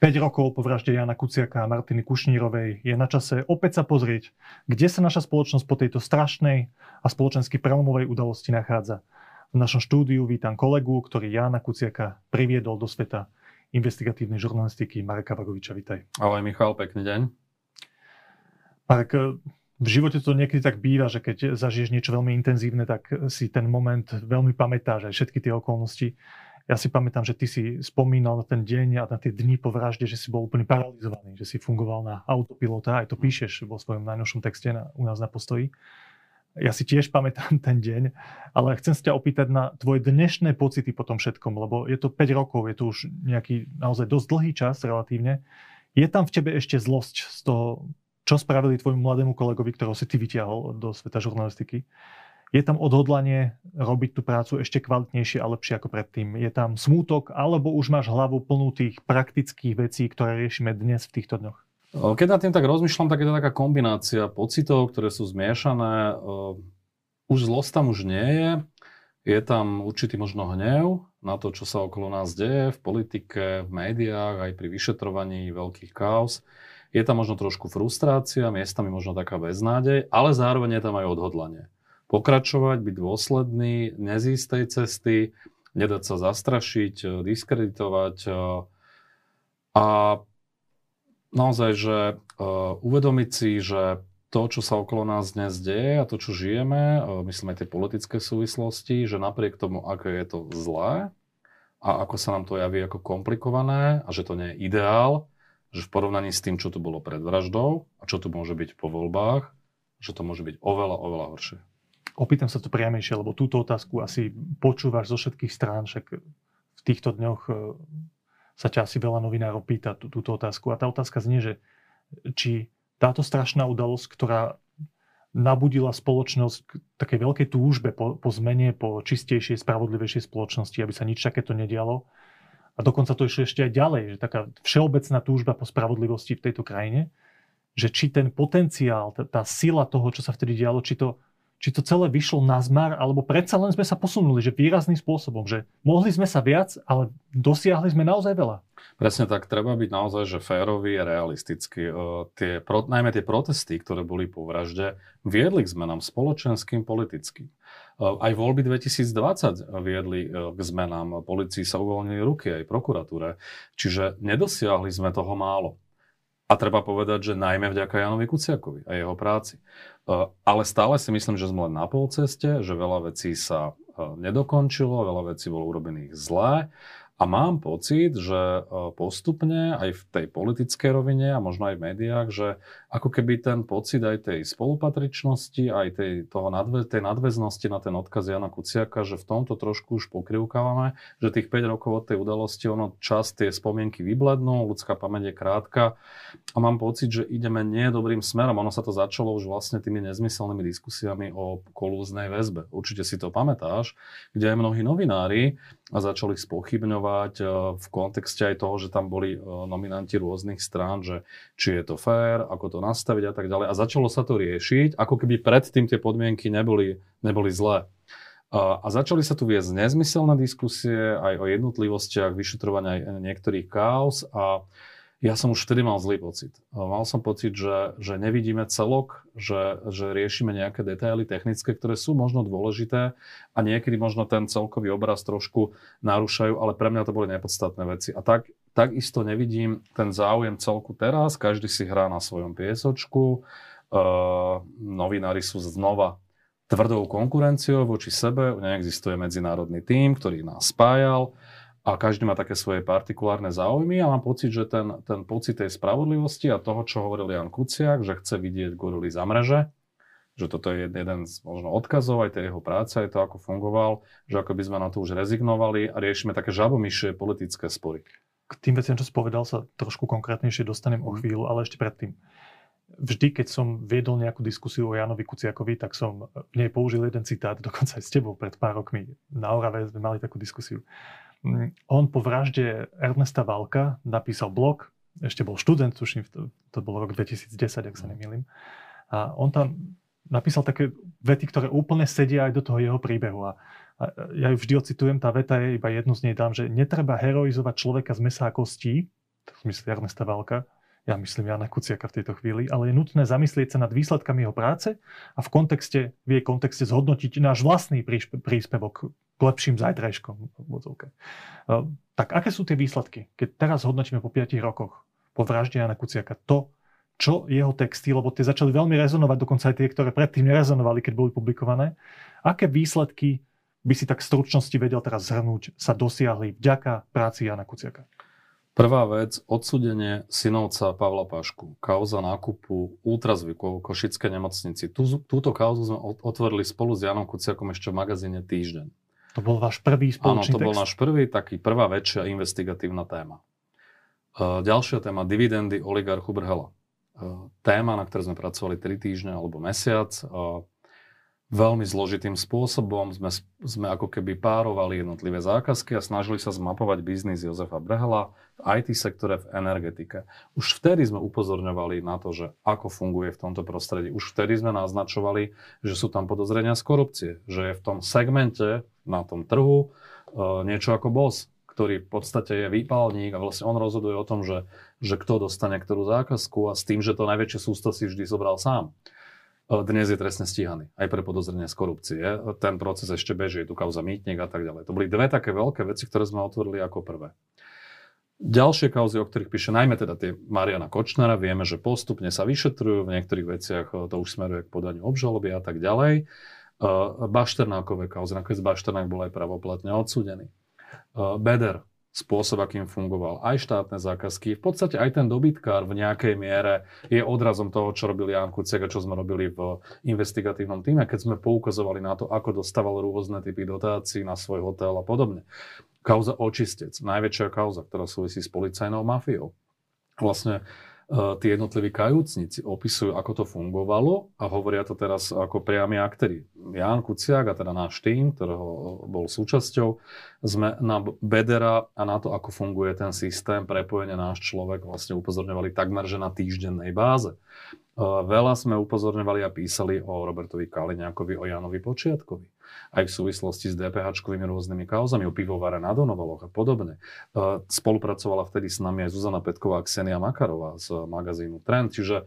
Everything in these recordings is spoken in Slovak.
5 rokov po vražde Jana Kuciaka a Martiny Kušnírovej je na čase opäť sa pozrieť, kde sa naša spoločnosť po tejto strašnej a spoločensky prelomovej udalosti nachádza. V našom štúdiu vítam kolegu, ktorý Jana Kuciaka priviedol do sveta investigatívnej žurnalistiky Mareka Vagoviča. Vítaj. Ahoj Michal, pekný deň. Marek, v živote to niekedy tak býva, že keď zažiješ niečo veľmi intenzívne, tak si ten moment veľmi pamätáš, aj všetky tie okolnosti. Ja si pamätám, že ty si spomínal na ten deň a na tie dni po vražde, že si bol úplne paralizovaný, že si fungoval na autopilota, aj to píšeš vo svojom najnovšom texte na, u nás na postoji. Ja si tiež pamätám ten deň, ale chcem sa ťa opýtať na tvoje dnešné pocity po tom všetkom, lebo je to 5 rokov, je to už nejaký naozaj dosť dlhý čas relatívne. Je tam v tebe ešte zlosť z toho, čo spravili tvojmu mladému kolegovi, ktorého si ty vyťahol do sveta žurnalistiky? Je tam odhodlanie robiť tú prácu ešte kvalitnejšie a lepšie ako predtým. Je tam smútok, alebo už máš hlavu plnú tých praktických vecí, ktoré riešime dnes v týchto dňoch? Keď nad tým tak rozmýšľam, tak je to taká kombinácia pocitov, ktoré sú zmiešané. Už zlosť tam už nie je. Je tam určitý možno hnev na to, čo sa okolo nás deje v politike, v médiách, aj pri vyšetrovaní veľkých kaos. Je tam možno trošku frustrácia, miestami možno taká beznádej, ale zároveň je tam aj odhodlanie pokračovať, byť dôsledný, nezísť tej cesty, nedať sa zastrašiť, eh, diskreditovať eh, a naozaj, že eh, uvedomiť si, že to, čo sa okolo nás dnes deje a to, čo žijeme, myslím aj tie politické súvislosti, že napriek tomu, aké je to zlé a ako sa nám to javí ako komplikované a že to nie je ideál, že v porovnaní s tým, čo tu bolo pred vraždou a čo tu môže byť po voľbách, že to môže byť oveľa, oveľa horšie. Opýtam sa to priamejšie, lebo túto otázku asi počúvaš zo všetkých strán, však v týchto dňoch e, sa ťa asi veľa novinárov pýta tú, túto otázku. A tá otázka znie, že či táto strašná udalosť, ktorá nabudila spoločnosť k takej veľkej túžbe po, po zmene, po čistejšej, spravodlivejšej spoločnosti, aby sa nič takéto nedialo. A dokonca to išlo ešte aj ďalej, že taká všeobecná túžba po spravodlivosti v tejto krajine, že či ten potenciál, tá, tá sila toho, čo sa vtedy dialo, či to či to celé vyšlo na zmar, alebo predsa len sme sa posunuli, že výrazným spôsobom, že mohli sme sa viac, ale dosiahli sme naozaj veľa. Presne tak, treba byť naozaj, že férový a realistický. Tie, najmä tie protesty, ktoré boli po vražde, viedli k zmenám spoločenským, politickým. Aj voľby 2020 viedli k zmenám. Policii sa uvoľnili ruky, aj prokuratúre. Čiže nedosiahli sme toho málo. A treba povedať, že najmä vďaka Janovi Kuciakovi a jeho práci. E, ale stále si myslím, že sme len na polceste, že veľa vecí sa e, nedokončilo, veľa vecí bolo urobených zlé a mám pocit, že e, postupne aj v tej politickej rovine a možno aj v médiách, že ako keby ten pocit aj tej spolupatričnosti, aj tej, toho nadve, tej nadväznosti na ten odkaz Jana Kuciaka, že v tomto trošku už pokrivkávame, že tých 5 rokov od tej udalosti, ono čas tie spomienky vyblednú, ľudská pamäť je krátka a mám pocit, že ideme nie dobrým smerom. Ono sa to začalo už vlastne tými nezmyselnými diskusiami o kolúznej väzbe. Určite si to pamätáš, kde aj mnohí novinári a začali spochybňovať e, v kontexte aj toho, že tam boli e, nominanti rôznych strán, že či je to fér, ako to nastaviť a tak ďalej. A začalo sa to riešiť, ako keby predtým tie podmienky neboli, neboli zlé. A začali sa tu viesť nezmyselné diskusie aj o jednotlivostiach vyšetrovania niektorých kaos a ja som už vtedy mal zlý pocit. Mal som pocit, že, že nevidíme celok, že, že riešime nejaké detaily technické, ktoré sú možno dôležité a niekedy možno ten celkový obraz trošku narúšajú, ale pre mňa to boli nepodstatné veci. A tak, takisto nevidím ten záujem celku teraz, každý si hrá na svojom piesočku, uh, novinári sú znova tvrdou konkurenciou voči sebe, neexistuje medzinárodný tím, ktorý nás spájal, a každý má také svoje partikulárne záujmy. A mám pocit, že ten, ten pocit tej spravodlivosti a toho, čo hovoril Jan Kuciak, že chce vidieť gorily za mreže, že toto je jeden z možno odkazov aj tej jeho práce, aj to, ako fungoval, že ako by sme na to už rezignovali a riešime také žabomyšie politické spory. K tým veciam, čo si povedal, sa trošku konkrétnejšie dostanem o mhm. chvíľu, ale ešte predtým. vždy, keď som viedol nejakú diskusiu o Janovi Kuciakovi, tak som v nej použil jeden citát, dokonca aj s tebou pred pár rokmi. Na Orave sme mali takú diskusiu. Mm, on po vražde Ernesta Valka napísal blog, ešte bol študent, tuším, to, bol rok 2010, ak sa nemýlim. A on tam napísal také vety, ktoré úplne sedia aj do toho jeho príbehu. A ja ju vždy ocitujem, tá veta je, iba jednu z nej dám, že netreba heroizovať človeka z mesa a kostí, v zmysle Ernesta Valka, ja myslím Jana Kuciaka v tejto chvíli, ale je nutné zamyslieť sa nad výsledkami jeho práce a v kontexte, v jej kontexte zhodnotiť náš vlastný príspevok k lepším zajtrajškom. Tak aké sú tie výsledky, keď teraz hodnotíme po 5 rokoch po vražde Jana Kuciaka to, čo jeho texty, lebo tie začali veľmi rezonovať, dokonca aj tie, ktoré predtým nerezonovali, keď boli publikované. Aké výsledky by si tak v stručnosti vedel teraz zhrnúť, sa dosiahli vďaka práci Jana Kuciaka? Prvá vec, odsudenie synovca Pavla Pašku. Kauza nákupu ultrazvykov v Košickej nemocnici. Tú, túto kauzu sme otvorili spolu s Janom Kuciakom ešte v magazíne Týždeň. To bol váš prvý spoločný Áno, to text? bol náš prvý, taký prvá väčšia investigatívna téma. E, ďalšia téma, dividendy oligarchu Brhela. E, téma, na ktorej sme pracovali 3 týždne alebo mesiac. E, veľmi zložitým spôsobom. Sme, sme ako keby párovali jednotlivé zákazky a snažili sa zmapovať biznis Jozefa Brehela v IT sektore, v energetike. Už vtedy sme upozorňovali na to, že ako funguje v tomto prostredí. Už vtedy sme naznačovali, že sú tam podozrenia z korupcie, že je v tom segmente, na tom trhu, e, niečo ako boss, ktorý v podstate je výpalník a vlastne on rozhoduje o tom, že, že kto dostane ktorú zákazku a s tým, že to najväčšie sústo si vždy zobral sám. Dnes je trestne stíhaný, aj pre podozrenie z korupcie. Ten proces ešte beží, je tu kauza mýtnik a tak ďalej. To boli dve také veľké veci, ktoré sme otvorili ako prvé. Ďalšie kauzy, o ktorých píše najmä teda tie Mariana Kočnera, vieme, že postupne sa vyšetrujú, v niektorých veciach to už smeruje k podaniu obžaloby a tak ďalej. Bašternákové kauzy, nakoniec Bašternák bol aj pravoplatne odsúdený. Beder, spôsob, akým fungoval aj štátne zákazky. V podstate aj ten dobytkár v nejakej miere je odrazom toho, čo robil Jan Kuciak a čo sme robili v investigatívnom týme, keď sme poukazovali na to, ako dostával rôzne typy dotácií na svoj hotel a podobne. Kauza očistec, najväčšia kauza, ktorá súvisí s policajnou mafiou. Vlastne tí jednotliví kajúcnici opisujú, ako to fungovalo a hovoria to teraz ako priami aktéri. Jan Kuciak a teda náš tým, ktorého bol súčasťou, sme na Bedera a na to, ako funguje ten systém prepojenia náš človek vlastne upozorňovali takmer, že na týždennej báze. Eh, veľa sme upozorňovali a písali o Robertovi Kaliňákovi, o Janovi Počiatkovi aj v súvislosti s DPH-čkovými rôznymi kauzami, o pivovare na Donovaloch a podobne. E, spolupracovala vtedy s nami aj Zuzana Petková a Ksenia Makarová z magazínu Trend, čiže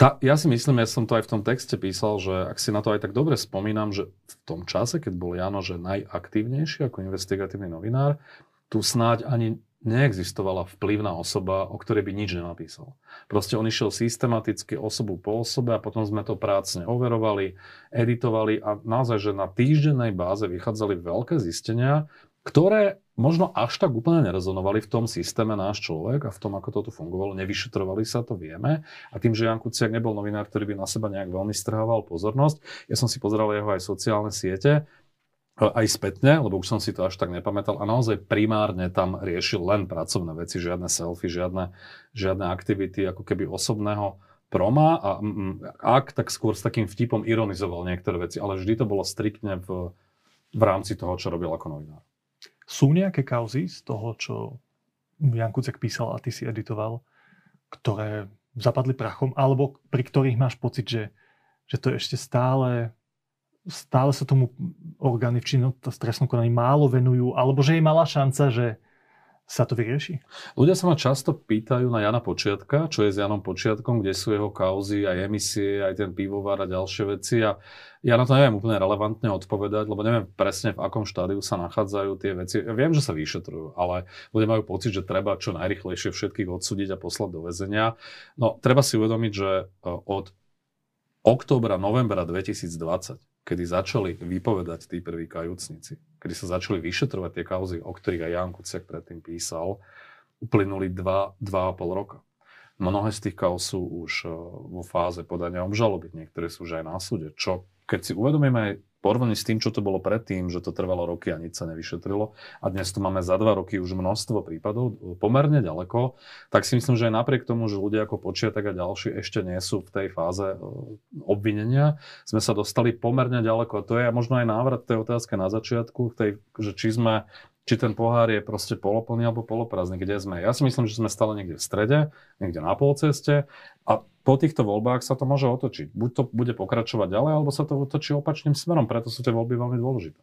tá, ja si myslím, ja som to aj v tom texte písal, že ak si na to aj tak dobre spomínam, že v tom čase, keď bol Jano že najaktívnejší ako investigatívny novinár, tu snáď ani neexistovala vplyvná osoba, o ktorej by nič nenapísal. Proste on išiel systematicky osobu po osobe a potom sme to prácne overovali, editovali a naozaj, že na týždennej báze vychádzali veľké zistenia, ktoré možno až tak úplne nerezonovali v tom systéme náš človek a v tom, ako to tu fungovalo. Nevyšetrovali sa, to vieme. A tým, že Jan Kuciak nebol novinár, ktorý by na seba nejak veľmi strhával pozornosť, ja som si pozeral jeho aj sociálne siete, aj spätne, lebo už som si to až tak nepamätal a naozaj primárne tam riešil len pracovné veci, žiadne selfie, žiadne, žiadne aktivity ako keby osobného proma a ak, tak skôr s takým vtipom ironizoval niektoré veci, ale vždy to bolo striktne v, v rámci toho, čo robil ako novinár. Sú nejaké kauzy z toho, čo Jan Kucek písal a ty si editoval, ktoré zapadli prachom, alebo pri ktorých máš pocit, že, že to ešte stále stále sa tomu orgány v činnom stresnom konaní málo venujú, alebo že je malá šanca, že sa to vyrieši? Ľudia sa ma často pýtajú na Jana Počiatka, čo je s Janom Počiatkom, kde sú jeho kauzy, aj emisie, aj ten pivovar a ďalšie veci. A ja na to neviem úplne relevantne odpovedať, lebo neviem presne v akom štádiu sa nachádzajú tie veci. Ja viem, že sa vyšetrujú, ale ľudia majú pocit, že treba čo najrychlejšie všetkých odsúdiť a poslať do väzenia. No, treba si uvedomiť, že e, od októbra, novembra 2020 kedy začali vypovedať tí prví kajúcnici, kedy sa začali vyšetrovať tie kauzy, o ktorých aj Jan Kuciak predtým písal, uplynuli 2-2,5 roka. Mnohé z tých kauz sú už e, vo fáze podania obžaloby, niektoré sú už aj na súde, čo keď si uvedomíme porovnaní s tým, čo to bolo predtým, že to trvalo roky a nič sa nevyšetrilo a dnes tu máme za dva roky už množstvo prípadov, pomerne ďaleko, tak si myslím, že aj napriek tomu, že ľudia ako Počiatek a ďalší ešte nie sú v tej fáze e, obvinenia, sme sa dostali pomerne ďaleko. A to je možno aj návrat tej otázke na začiatku, tej, že či sme či ten pohár je proste poloplný alebo poloprázdny, kde sme. Ja si myslím, že sme stále niekde v strede, niekde na polceste a po týchto voľbách sa to môže otočiť. Buď to bude pokračovať ďalej, alebo sa to otočí opačným smerom, preto sú tie voľby veľmi dôležité.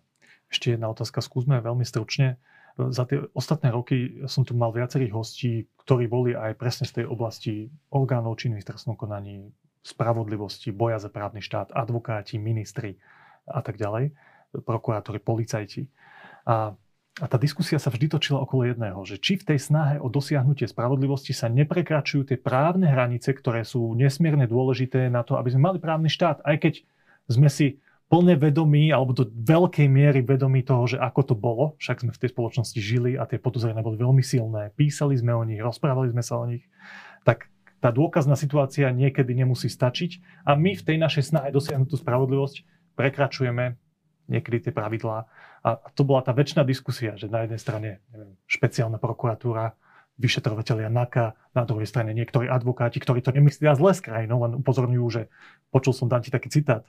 Ešte jedna otázka, skúsme veľmi stručne. Za tie ostatné roky som tu mal viacerých hostí, ktorí boli aj presne z tej oblasti orgánov činných trestnom konaní, spravodlivosti, boja za právny štát, advokáti, ministri a tak ďalej, prokurátori, policajti. A a tá diskusia sa vždy točila okolo jedného, že či v tej snahe o dosiahnutie spravodlivosti sa neprekračujú tie právne hranice, ktoré sú nesmierne dôležité na to, aby sme mali právny štát, aj keď sme si plne vedomí, alebo do veľkej miery vedomí toho, že ako to bolo, však sme v tej spoločnosti žili a tie podozrenia boli veľmi silné, písali sme o nich, rozprávali sme sa o nich, tak tá dôkazná situácia niekedy nemusí stačiť a my v tej našej snahe dosiahnuť tú spravodlivosť prekračujeme niekedy tie pravidlá. A to bola tá väčšiná diskusia, že na jednej strane neviem, špeciálna prokuratúra, vyšetrovateľia NAKA, na druhej strane niektorí advokáti, ktorí to nemyslia zle s krajinou, len upozorňujú, že počul som dať ti taký citát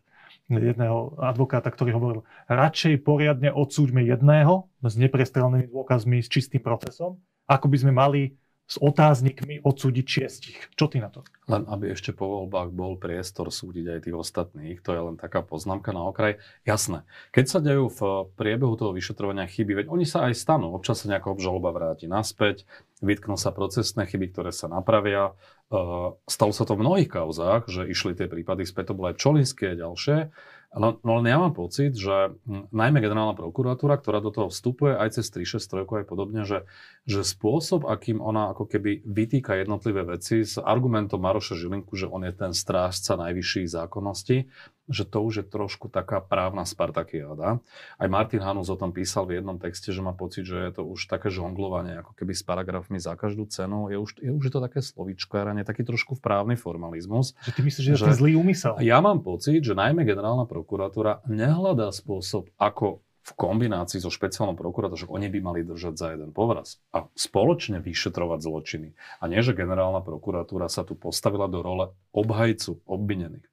jedného advokáta, ktorý hovoril, radšej poriadne odsúďme jedného s neprestrelnými dôkazmi, s čistým procesom, ako by sme mali s otáznikmi odsúdiť šiestich. Čo ty na to? Len aby ešte po voľbách bol priestor súdiť aj tých ostatných, to je len taká poznámka na okraj. Jasné, keď sa dejú v priebehu toho vyšetrovania chyby, veď oni sa aj stanú, občas sa nejaká obžaloba vráti naspäť, vytknú sa procesné chyby, ktoré sa napravia. Stalo sa to v mnohých kauzách, že išli tie prípady späť, to bolo aj Čolinské a ďalšie. No, no len ja mám pocit, že hm, najmä generálna prokuratúra, ktorá do toho vstupuje aj cez 363 aj podobne, že, že spôsob, akým ona ako keby vytýka jednotlivé veci s argumentom Maroša Žilinku, že on je ten strážca najvyšších zákonnosti, že to už je trošku taká právna Spartakiáda. Aj Martin Hanus o tom písal v jednom texte, že má pocit, že je to už také žonglovanie, ako keby s paragrafmi za každú cenu. Je už, je už to také slovičkáranie, taký trošku v právny formalizmus. Že ty myslíš, že, že je to zlý úmysel? Ja mám pocit, že najmä generálna prokuratúra nehľadá spôsob, ako v kombinácii so špeciálnou prokurátorom, oni by mali držať za jeden povraz a spoločne vyšetrovať zločiny. A nie, že generálna prokuratúra sa tu postavila do role obhajcu obvinených.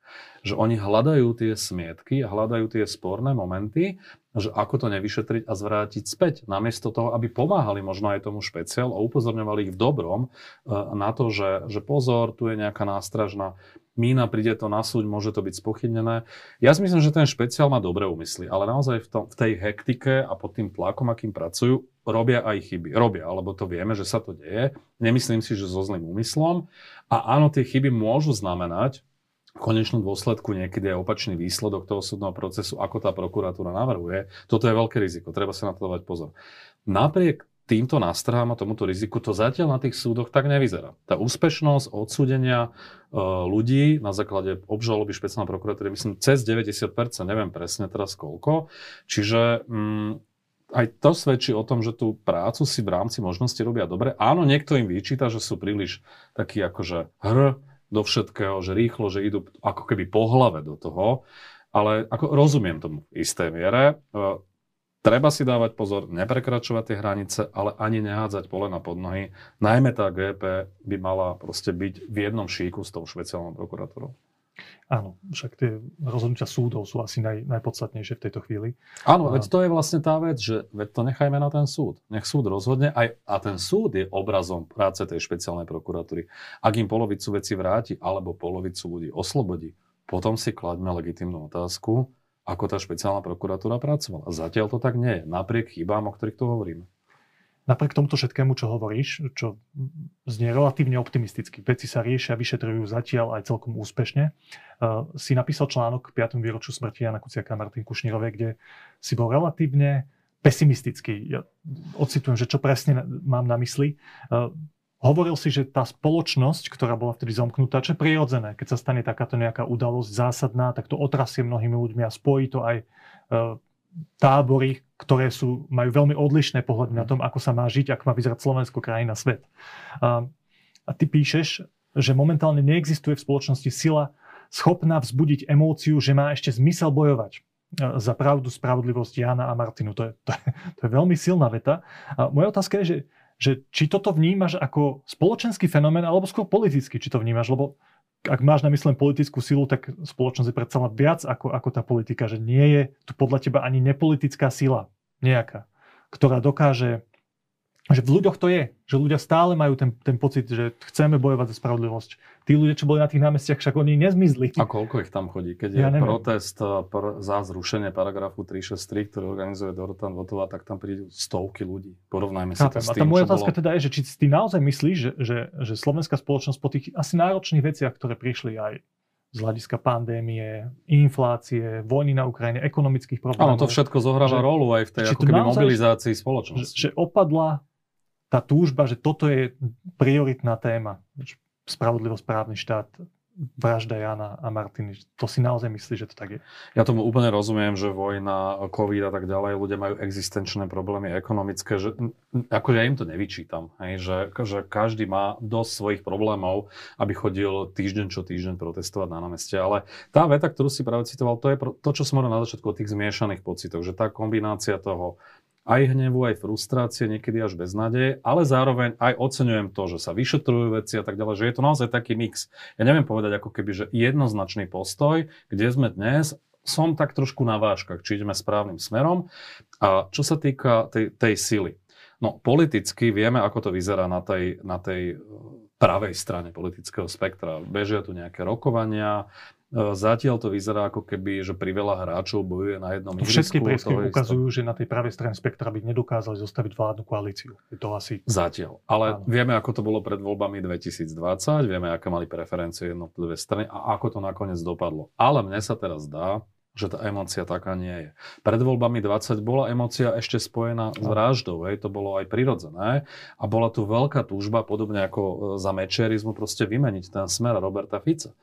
Že oni hľadajú tie smietky a hľadajú tie sporné momenty, že ako to nevyšetriť a zvrátiť späť. Namiesto toho, aby pomáhali možno aj tomu špeciál a upozorňovali ich v dobrom eh, na to, že, že pozor, tu je nejaká nástražná mína, príde to na súď, môže to byť spochybnené. Ja si myslím, že ten špeciál má dobré úmysly, ale naozaj v, tom, v tej hektike a pod tým tlakom, akým pracujú, robia aj chyby. Robia, alebo to vieme, že sa to deje. Nemyslím si, že so zlým úmyslom. A áno, tie chyby môžu znamenať v konečnom dôsledku niekedy aj opačný výsledok toho súdneho procesu, ako tá prokuratúra navrhuje. Toto je veľké riziko, treba sa na to dávať pozor. Napriek týmto nástrahám a tomuto riziku to zatiaľ na tých súdoch tak nevyzerá. Tá úspešnosť odsúdenia e, ľudí na základe obžaloby špeciálnej prokuratúry, myslím, cez 90%, neviem presne teraz koľko. Čiže mm, aj to svedčí o tom, že tú prácu si v rámci možnosti robia dobre. Áno, niekto im vyčíta, že sú príliš takí akože hr do všetkého, že rýchlo, že idú ako keby po hlave do toho, ale ako rozumiem tomu v istej miere. E, Treba si dávať pozor, neprekračovať tie hranice, ale ani nehádzať pole na podnohy. Najmä tá GP by mala proste byť v jednom šíku s tou špeciálnou prokuratúrou. Áno, však tie rozhodnutia súdov sú asi naj, najpodstatnejšie v tejto chvíli. Áno, veď to je vlastne tá vec, že veď to nechajme na ten súd. Nech súd rozhodne aj, a ten súd je obrazom práce tej špeciálnej prokuratúry. Ak im polovicu veci vráti alebo polovicu ľudí oslobodí, potom si kladme legitimnú otázku, ako tá špeciálna prokuratúra pracovala. Zatiaľ to tak nie je, napriek chybám, o ktorých tu hovoríme. Napriek tomuto všetkému, čo hovoríš, čo znie relatívne optimisticky, veci sa riešia, vyšetrujú zatiaľ aj celkom úspešne, uh, si napísal článok k 5. výročiu smrti Jana Kuciaka a Martin Kušnírovej, kde si bol relatívne pesimistický. Ja ocitujem, že čo presne mám na mysli. Uh, Hovoril si, že tá spoločnosť, ktorá bola vtedy zomknutá, čo je prirodzené, keď sa stane takáto nejaká udalosť zásadná, tak to otrasie mnohými ľuďmi a spojí to aj e, tábory, ktoré sú, majú veľmi odlišné pohľady na tom, ako sa má žiť, ako má vyzerať Slovensko, krajina, svet. A, a ty píšeš, že momentálne neexistuje v spoločnosti sila schopná vzbudiť emóciu, že má ešte zmysel bojovať. za pravdu, spravodlivosť Jana a Martinu. To je, to je, to je veľmi silná veta. A moja otázka je, že, že či toto vnímaš ako spoločenský fenomén, alebo skôr politický, či to vnímaš, lebo ak máš na mysle politickú silu, tak spoločnosť je predsa viac ako, ako tá politika, že nie je tu podľa teba ani nepolitická sila nejaká, ktorá dokáže že v ľuďoch to je, že ľudia stále majú ten, ten pocit, že chceme bojovať za spravodlivosť. Tí ľudia, čo boli na tých námestiach, však oni nezmizli. A koľko ich tam chodí? Keď je ja protest eh, pr- za zrušenie paragrafu 363, ktorý organizuje Dorotan Votová, tak tam prídu stovky ľudí. Porovnajme si to s tým, A tá moja otázka bolo... teda je, že či ty naozaj myslíš, že, že, že slovenská spoločnosť po tých asi náročných veciach, ktoré prišli aj z hľadiska pandémie, inflácie, vojny na Ukrajine, ekonomických problémov. Áno, to všetko zohráva že, rolu aj v tej ako keby mobilizácii spoločnosti. Že, že opadla tá túžba, že toto je prioritná téma, spravodlivosť, právny štát, vražda Jana a Martiny. To si naozaj myslíš, že to tak je? Ja tomu úplne rozumiem, že vojna, COVID a tak ďalej, ľudia majú existenčné problémy ekonomické, že akože ja im to nevyčítam, hej, že, že každý má dosť svojich problémov, aby chodil týždeň čo týždeň protestovať na námestie. Ale tá veta, ktorú si práve citoval, to je to, čo som hovoril na začiatku o tých zmiešaných pocitoch, že tá kombinácia toho aj hnevu, aj frustrácie, niekedy až bez nádeje, ale zároveň aj oceňujem to, že sa vyšetrujú veci a tak ďalej, že je to naozaj taký mix. Ja neviem povedať ako keby, že jednoznačný postoj, kde sme dnes, som tak trošku na váškach, či ideme správnym smerom. A čo sa týka tej, tej sily. No politicky vieme, ako to vyzerá na tej, na tej pravej strane politického spektra. Bežia tu nejaké rokovania, E, zatiaľ to vyzerá ako keby, že pri veľa hráčov bojuje na jednom ihrisku. Všetky prieskumy ukazujú, že na tej pravej strane spektra by nedokázali zostaviť vládnu koalíciu. Je to asi... Zatiaľ. Ale Áno. vieme, ako to bolo pred voľbami 2020, vieme, aké mali preferencie jednotlivé strany a ako to nakoniec dopadlo. Ale mne sa teraz dá, že tá emócia taká nie je. Pred voľbami 20 bola emócia ešte spojená s vraždou, hej, to bolo aj prirodzené a bola tu veľká túžba, podobne ako e, za mečerizmu, proste vymeniť ten smer Roberta Fica.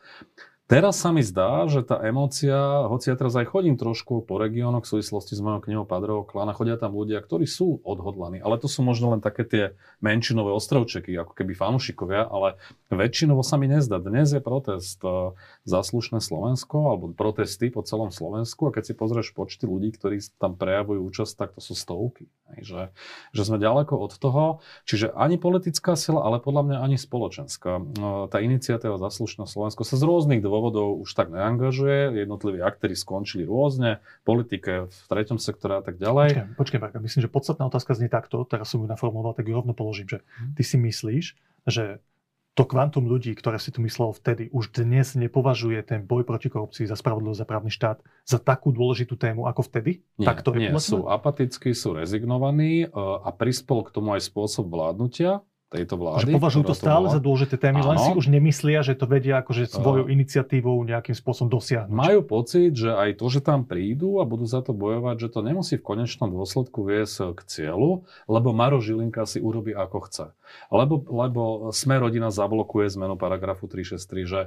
Teraz sa mi zdá, že tá emócia, hoci ja teraz aj chodím trošku po regiónoch v súvislosti s mojou knihou Padrovho klana, chodia tam ľudia, ktorí sú odhodlaní, ale to sú možno len také tie menšinové ostrovčeky, ako keby fanúšikovia, ale väčšinovo sa mi nezdá. Dnes je protest e, za slušné Slovensko, alebo protesty po celom Slovensku a keď si pozrieš počty ľudí, ktorí tam prejavujú účasť, tak to sú stovky. Že, že sme ďaleko od toho, čiže ani politická sila, ale podľa mňa ani spoločenská. E, tá iniciatíva za slušné Slovensko sa z rôznych dôvodov už tak neangažuje, jednotliví aktéry skončili rôzne, politike v treťom sektore a tak ďalej. Počkaj, počkaj, myslím, že podstatná otázka znie takto, teraz som ju naformuloval, tak ju rovno položím, že mhm. ty si myslíš, že to kvantum ľudí, ktoré si tu myslel vtedy, už dnes nepovažuje ten boj proti korupcii za spravodlivosť za právny štát za takú dôležitú tému ako vtedy? Nie, tak to je nie sú apatickí, sú rezignovaní e, a prispel k tomu aj spôsob vládnutia, tejto vlády. Že považujú to stále to za dôležité témy, Áno. len si už nemyslia, že to vedia akože svojou iniciatívou nejakým spôsobom dosiahnuť. Majú pocit, že aj to, že tam prídu a budú za to bojovať, že to nemusí v konečnom dôsledku viesť k cieľu, lebo Maro Žilinka si urobí ako chce. Lebo, lebo sme rodina zablokuje zmenu paragrafu 363, že,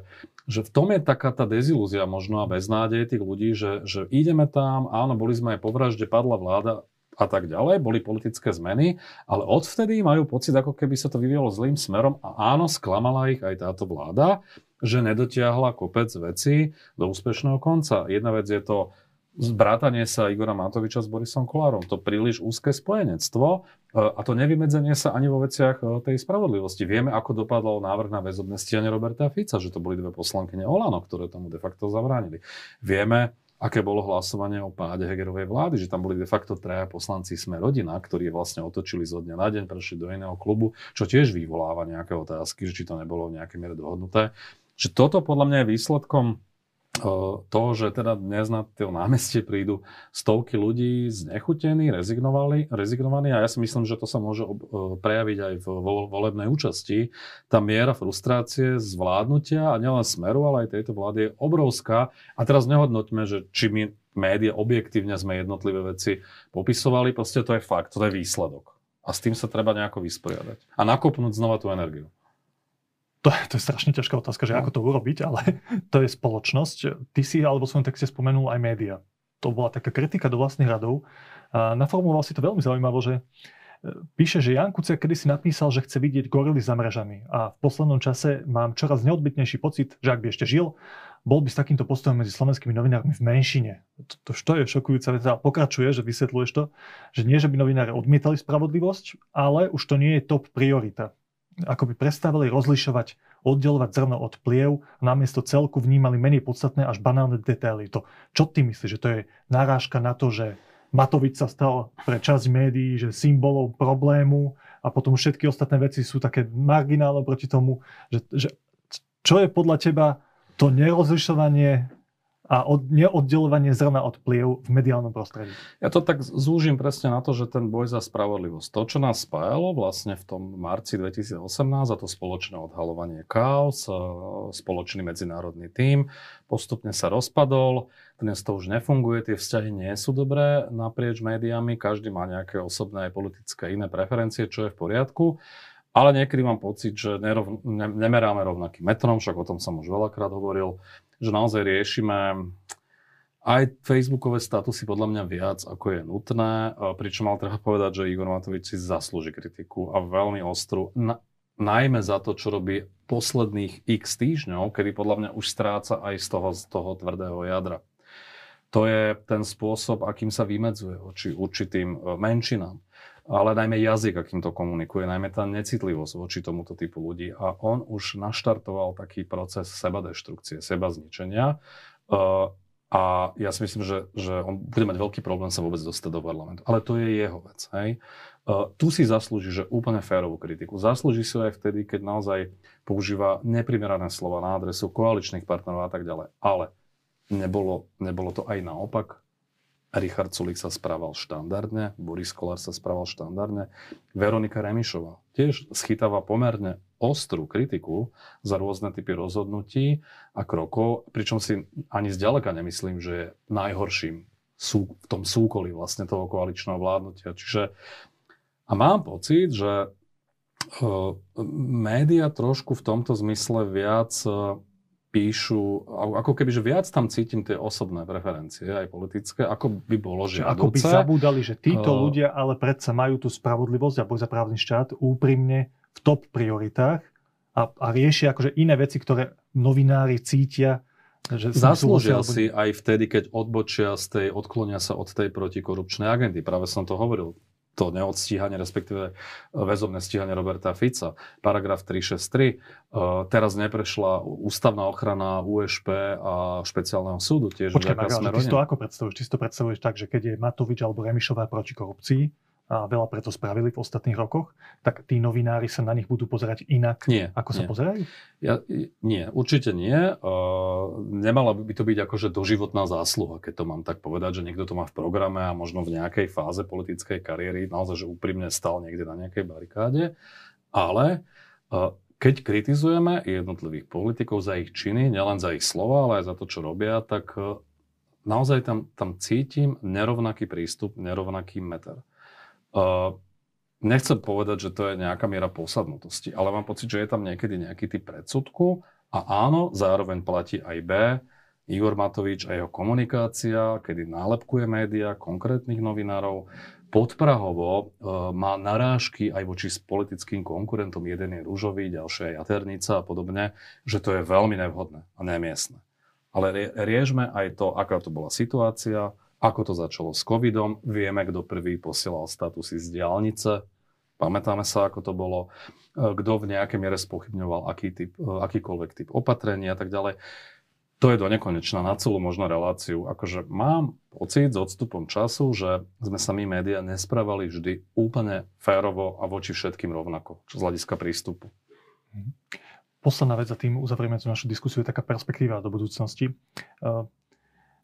že v tom je taká tá dezilúzia možno a beznádej tých ľudí, že, že ideme tam, áno, boli sme aj po vražde, padla vláda, a tak ďalej, boli politické zmeny, ale odvtedy majú pocit, ako keby sa to vyvíjalo zlým smerom a áno, sklamala ich aj táto vláda, že nedotiahla kopec veci do úspešného konca. Jedna vec je to zbrátanie sa Igora Matoviča s Borisom Kolárom. To príliš úzke spojenectvo e, a to nevymedzenie sa ani vo veciach e, tej spravodlivosti. Vieme, ako dopadlo návrh na väzobné stíhanie Roberta Fica, že to boli dve poslankyne Olano, ktoré tomu de facto zabránili. Vieme, aké bolo hlasovanie o páde Hegerovej vlády, že tam boli de facto traja poslanci Sme rodina, ktorí vlastne otočili zo dňa na deň, prešli do iného klubu, čo tiež vyvoláva nejaké otázky, že či to nebolo v nejakej miere dohodnuté. Že toto podľa mňa je výsledkom to, že teda dnes na to námestie prídu stovky ľudí znechutení, rezignovali, rezignovaní a ja si myslím, že to sa môže prejaviť aj v volebnej účasti. Tá miera frustrácie, zvládnutia a nielen smeru, ale aj tejto vlády je obrovská. A teraz nehodnoťme, že či my média objektívne sme jednotlivé veci popisovali, proste to je fakt, to je výsledok. A s tým sa treba nejako vysporiadať. A nakopnúť znova tú energiu to, to je strašne ťažká otázka, že no. ako to urobiť, ale to je spoločnosť. Ty si alebo svojom texte spomenul aj média. To bola taká kritika do vlastných radov. A naformuloval si to veľmi zaujímavo, že e, píše, že Jan Kuciak kedy si napísal, že chce vidieť gorily za mrežami a v poslednom čase mám čoraz neodbytnejší pocit, že ak by ešte žil, bol by s takýmto postojom medzi slovenskými novinármi v menšine. To, to, to je šokujúca vec. A pokračuje, že vysvetľuješ to, že nie, že by novinári odmietali spravodlivosť, ale už to nie je top priorita. Ako by prestávali rozlišovať, oddelovať zrno od pliev a namiesto celku vnímali menej podstatné až banálne detaily. To, čo ty myslíš, že to je narážka na to, že Matovič sa stal pre časť médií, že symbolom problému a potom všetky ostatné veci sú také marginálne proti tomu, že, že čo je podľa teba to nerozlišovanie a od, neoddelovanie zrna od pliev v mediálnom prostredí. Ja to tak zúžim presne na to, že ten boj za spravodlivosť, to, čo nás spájalo vlastne v tom marci 2018 a to spoločné odhalovanie chaos, e, spoločný medzinárodný tím, postupne sa rozpadol, dnes to už nefunguje, tie vzťahy nie sú dobré naprieč médiami, každý má nejaké osobné aj politické iné preferencie, čo je v poriadku. Ale niekedy mám pocit, že nerov, ne, nemeráme rovnakým metrom, však o tom som už veľakrát hovoril, že naozaj riešime aj Facebookové statusy podľa mňa viac, ako je nutné, pričom ale treba povedať, že Igor Matovič si zaslúži kritiku a veľmi ostrú, na, najmä za to, čo robí posledných x týždňov, kedy podľa mňa už stráca aj z toho, z toho tvrdého jadra. To je ten spôsob, akým sa vymedzuje voči určitým e, menšinám ale najmä jazyk, akým to komunikuje, najmä tá necitlivosť voči tomuto typu ľudí. A on už naštartoval taký proces sebadeštrukcie, seba zničenia. Uh, a ja si myslím, že, že on bude mať veľký problém sa vôbec dostať do parlamentu. Ale to je jeho vec. Hej? Uh, tu si zaslúži, že úplne férovú kritiku. Zaslúži si aj vtedy, keď naozaj používa neprimerané slova na adresu koaličných partnerov a tak ďalej. Ale nebolo, nebolo to aj naopak. Richard Sulik sa správal štandardne, Boris Kolár sa správal štandardne, Veronika Remišová tiež schytáva pomerne ostrú kritiku za rôzne typy rozhodnutí a krokov, pričom si ani zďaleka nemyslím, že je najhorším sú, v tom súkolí vlastne toho koaličného vládnutia. Čiže a mám pocit, že uh, média trošku v tomto zmysle viac uh, píšu, ako keby, že viac tam cítim tie osobné preferencie, aj politické, ako by bolo žiaduce. Ako by zabúdali, že títo uh, ľudia ale predsa majú tú spravodlivosť a boj za právny štát úprimne v top prioritách a, a riešia akože iné veci, ktoré novinári cítia, že Zaslúžia si aj vtedy, keď odbočia z tej, odklonia sa od tej protikorupčnej agendy. Práve som to hovoril to neodstíhanie, respektíve e, väzobné stíhanie Roberta Fica. Paragraf 363. E, teraz neprešla ústavná ochrana USP a špeciálneho súdu tiež. Počkaj, Magal, ty si to ako predstavuješ? Ty si to predstavuješ tak, že keď je Matovič alebo Remišová proti korupcii, a veľa preto spravili v ostatných rokoch, tak tí novinári sa na nich budú pozerať inak, nie, ako nie. sa pozerajú? Ja, nie, určite nie. Uh, nemala by to byť akože doživotná zásluha, keď to mám tak povedať, že niekto to má v programe a možno v nejakej fáze politickej kariéry naozaj, že úprimne stal niekde na nejakej barikáde. Ale uh, keď kritizujeme jednotlivých politikov za ich činy, nielen za ich slova, ale aj za to, čo robia, tak uh, naozaj tam, tam cítim nerovnaký prístup, nerovnaký meter. Uh, nechcem povedať, že to je nejaká miera posadnutosti, ale mám pocit, že je tam niekedy nejaký typ predsudku a áno, zároveň platí aj B, Igor Matovič a jeho komunikácia, kedy nálepkuje médiá, konkrétnych novinárov, podprahovo e, má narážky aj voči s politickým konkurentom. Jeden je rúžový, ďalšia je jaternica a podobne, že to je veľmi nevhodné a nemiestne. Ale rie, riešme aj to, aká to bola situácia, ako to začalo s covidom, vieme, kto prvý posielal statusy z diálnice, pamätáme sa, ako to bolo, e, kto v nejakej miere spochybňoval aký typ, e, akýkoľvek typ opatrenia a tak ďalej. To je do nekonečna na celú možno reláciu. Akože mám pocit s odstupom času, že sme sa my médiá nesprávali vždy úplne férovo a voči všetkým rovnako, čo z hľadiska prístupu. Mhm. Posledná vec a tým uzavrieme našu diskusiu je taká perspektíva do budúcnosti.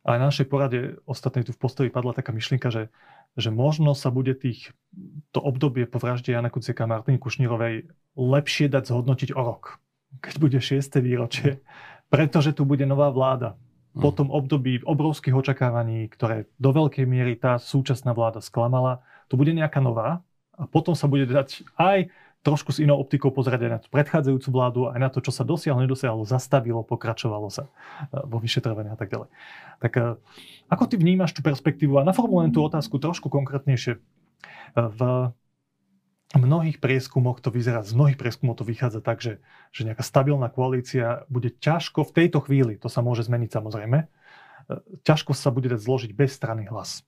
Ale na našej porade ostatnej tu v postoji padla taká myšlienka, že, že možno sa bude tých, to obdobie po vražde Jana Kuciaka a Martiny Kušnírovej lepšie dať zhodnotiť o rok, keď bude 6. výročie, pretože tu bude nová vláda. Po hm. tom období obrovských očakávaní, ktoré do veľkej miery tá súčasná vláda sklamala, tu bude nejaká nová a potom sa bude dať aj trošku s inou optikou pozrieť aj na tú predchádzajúcu vládu, aj na to, čo sa dosiahlo, nedosiahlo, zastavilo, pokračovalo sa e, vo vyšetrovaní a tak ďalej. Tak e, ako ty vnímaš tú perspektívu a naformulujem tú otázku trošku konkrétnejšie. E, v, mnohých prieskumoch to vyzerá, z mnohých prieskumov to vychádza tak, že, že nejaká stabilná koalícia bude ťažko v tejto chvíli, to sa môže zmeniť samozrejme, ťažko sa bude dať zložiť bez strany hlas.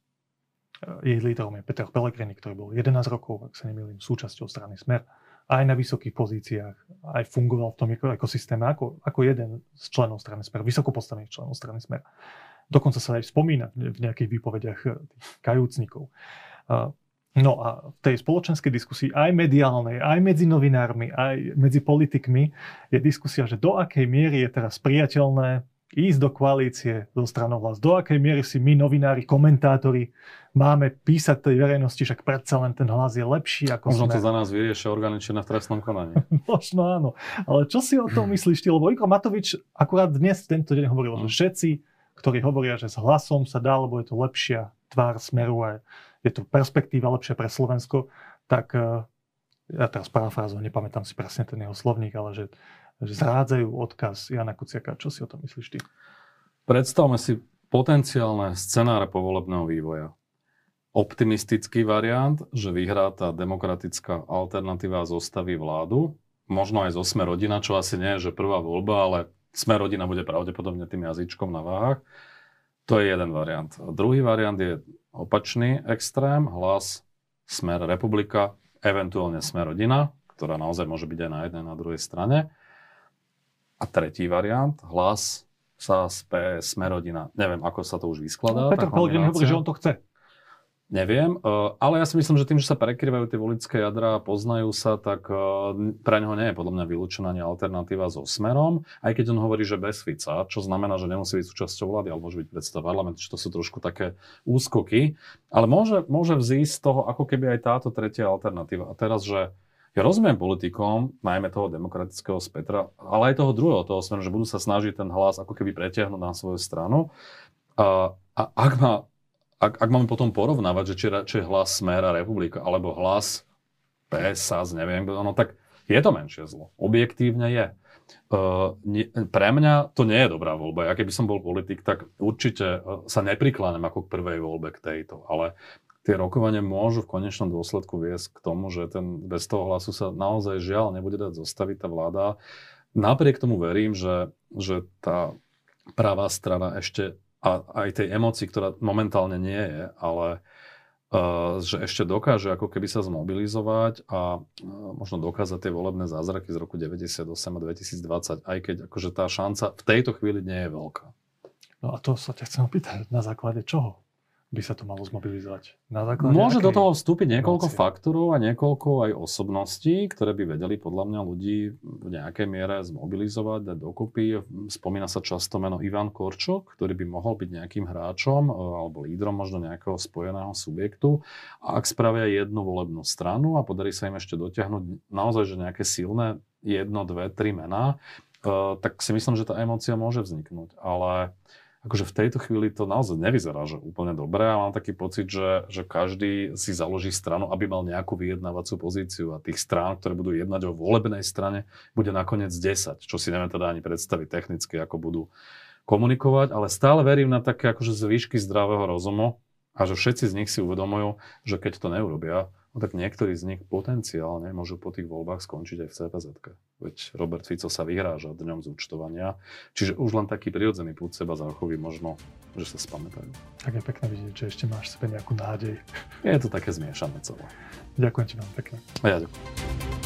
Jej lídrom je Peter Pellegrini, ktorý bol 11 rokov, ak sa nemýlim, súčasťou strany Smer. Aj na vysokých pozíciách, aj fungoval v tom ekosystéme ako, ako jeden z členov strany Smer, vysoko postavených členov strany Smer. Dokonca sa aj spomína v nejakých výpovediach e, tých kajúcnikov. No a v tej spoločenskej diskusii, aj mediálnej, aj medzi novinármi, aj medzi politikmi, je diskusia, že do akej miery je teraz priateľné ísť do koalície zo stranou hlas. Do akej miery si my, novinári, komentátori, máme písať tej verejnosti, však predsa len ten hlas je lepší ako Možno sme. to za nás vyriešia orgány na v trestnom konaní. Možno áno. Ale čo si o tom myslíš ty? Lebo Igor Matovič akurát dnes tento deň hovoril, že všetci, ktorí hovoria, že s hlasom sa dá, lebo je to lepšia tvár smeru a je to perspektíva lepšia pre Slovensko, tak eh, ja teraz parafrázujem, nepamätám si presne ten jeho slovník, ale že, že zrádzajú odkaz Jana Kuciaka. Čo si o tom myslíš ty? Predstavme si potenciálne scenáre povolebného vývoja. Optimistický variant, že vyhrá tá demokratická alternatíva a zostaví vládu, možno aj zo Sme rodina, čo asi nie je, že prvá voľba, ale Sme rodina bude pravdepodobne tým jazyčkom na váhach. To je jeden variant. A druhý variant je opačný extrém, hlas, smer republika, eventuálne smer rodina, ktorá naozaj môže byť aj na jednej, na druhej strane. A tretí variant, hlas, SAS, PS, smer rodina. Neviem, ako sa to už vyskladá. Petr Pellegrini hovorí, že on to chce. Neviem, eh, ale ja si myslím, že tým, že sa prekrývajú tie voličské jadra a poznajú sa, tak eh, pre neho nie je podľa mňa vylúčená alternatíva so Smerom, aj keď on hovorí, že bez Fica, čo znamená, že nemusí byť súčasťou vlády, ale môže byť predseda parlamentu, čo to sú trošku také úskoky. Ale môže, môže vzísť z toho ako keby aj táto tretia alternatíva. A teraz, že ja rozumiem politikom, najmä toho demokratického spektra, ale aj toho druhého, toho smeru, že budú sa snažiť ten hlas ako keby pretiahnuť na svoju stranu. A, a ak má ak, ak máme potom porovnávať, že či, či je hlas Smera republika alebo hlas PSAS, neviem, no tak je to menšie zlo. Objektívne je. Uh, ne, pre mňa to nie je dobrá voľba. Ja keby som bol politik, tak určite uh, sa neprikláňam ako k prvej voľbe k tejto. Ale tie rokovania môžu v konečnom dôsledku viesť k tomu, že ten, bez toho hlasu sa naozaj žiaľ nebude dať zostaviť tá vláda. Napriek tomu verím, že, že tá pravá strana ešte a aj tej emocii, ktorá momentálne nie je, ale uh, že ešte dokáže ako keby sa zmobilizovať a uh, možno dokázať tie volebné zázraky z roku 98 a 2020, aj keď akože tá šanca v tejto chvíli nie je veľká. No a to sa ťa chcem opýtať, na základe čoho? By sa to malo zmobilizovať? Na Môže do toho vstúpiť niekoľko emócie? faktorov a niekoľko aj osobností, ktoré by vedeli podľa mňa ľudí v nejakej miere zmobilizovať, dať dokopy. Spomína sa často meno Ivan Korčok, ktorý by mohol byť nejakým hráčom e, alebo lídrom možno nejakého spojeného subjektu. A ak spravia jednu volebnú stranu a podarí sa im ešte dotiahnuť naozaj že nejaké silné jedno, dve, tri mená, e, tak si myslím, že tá emócia môže vzniknúť. Ale akože v tejto chvíli to naozaj nevyzerá, že úplne dobré a mám taký pocit, že, že každý si založí stranu, aby mal nejakú vyjednávacú pozíciu a tých strán, ktoré budú jednať o volebnej strane, bude nakoniec 10, čo si neviem teda ani predstaviť technicky, ako budú komunikovať, ale stále verím na také akože zvýšky zdravého rozumu a že všetci z nich si uvedomujú, že keď to neurobia, No tak niektorí z nich potenciálne môžu po tých voľbách skončiť aj v cpz Veď Robert Fico sa vyhráža dňom zúčtovania. Čiže už len taký prirodzený púd seba záchovy možno, že sa spamätajú. Tak je pekné vidieť, že ešte máš sebe nejakú nádej. Je to také zmiešané celé. Ďakujem ti vám pekne. A ja ďakujem.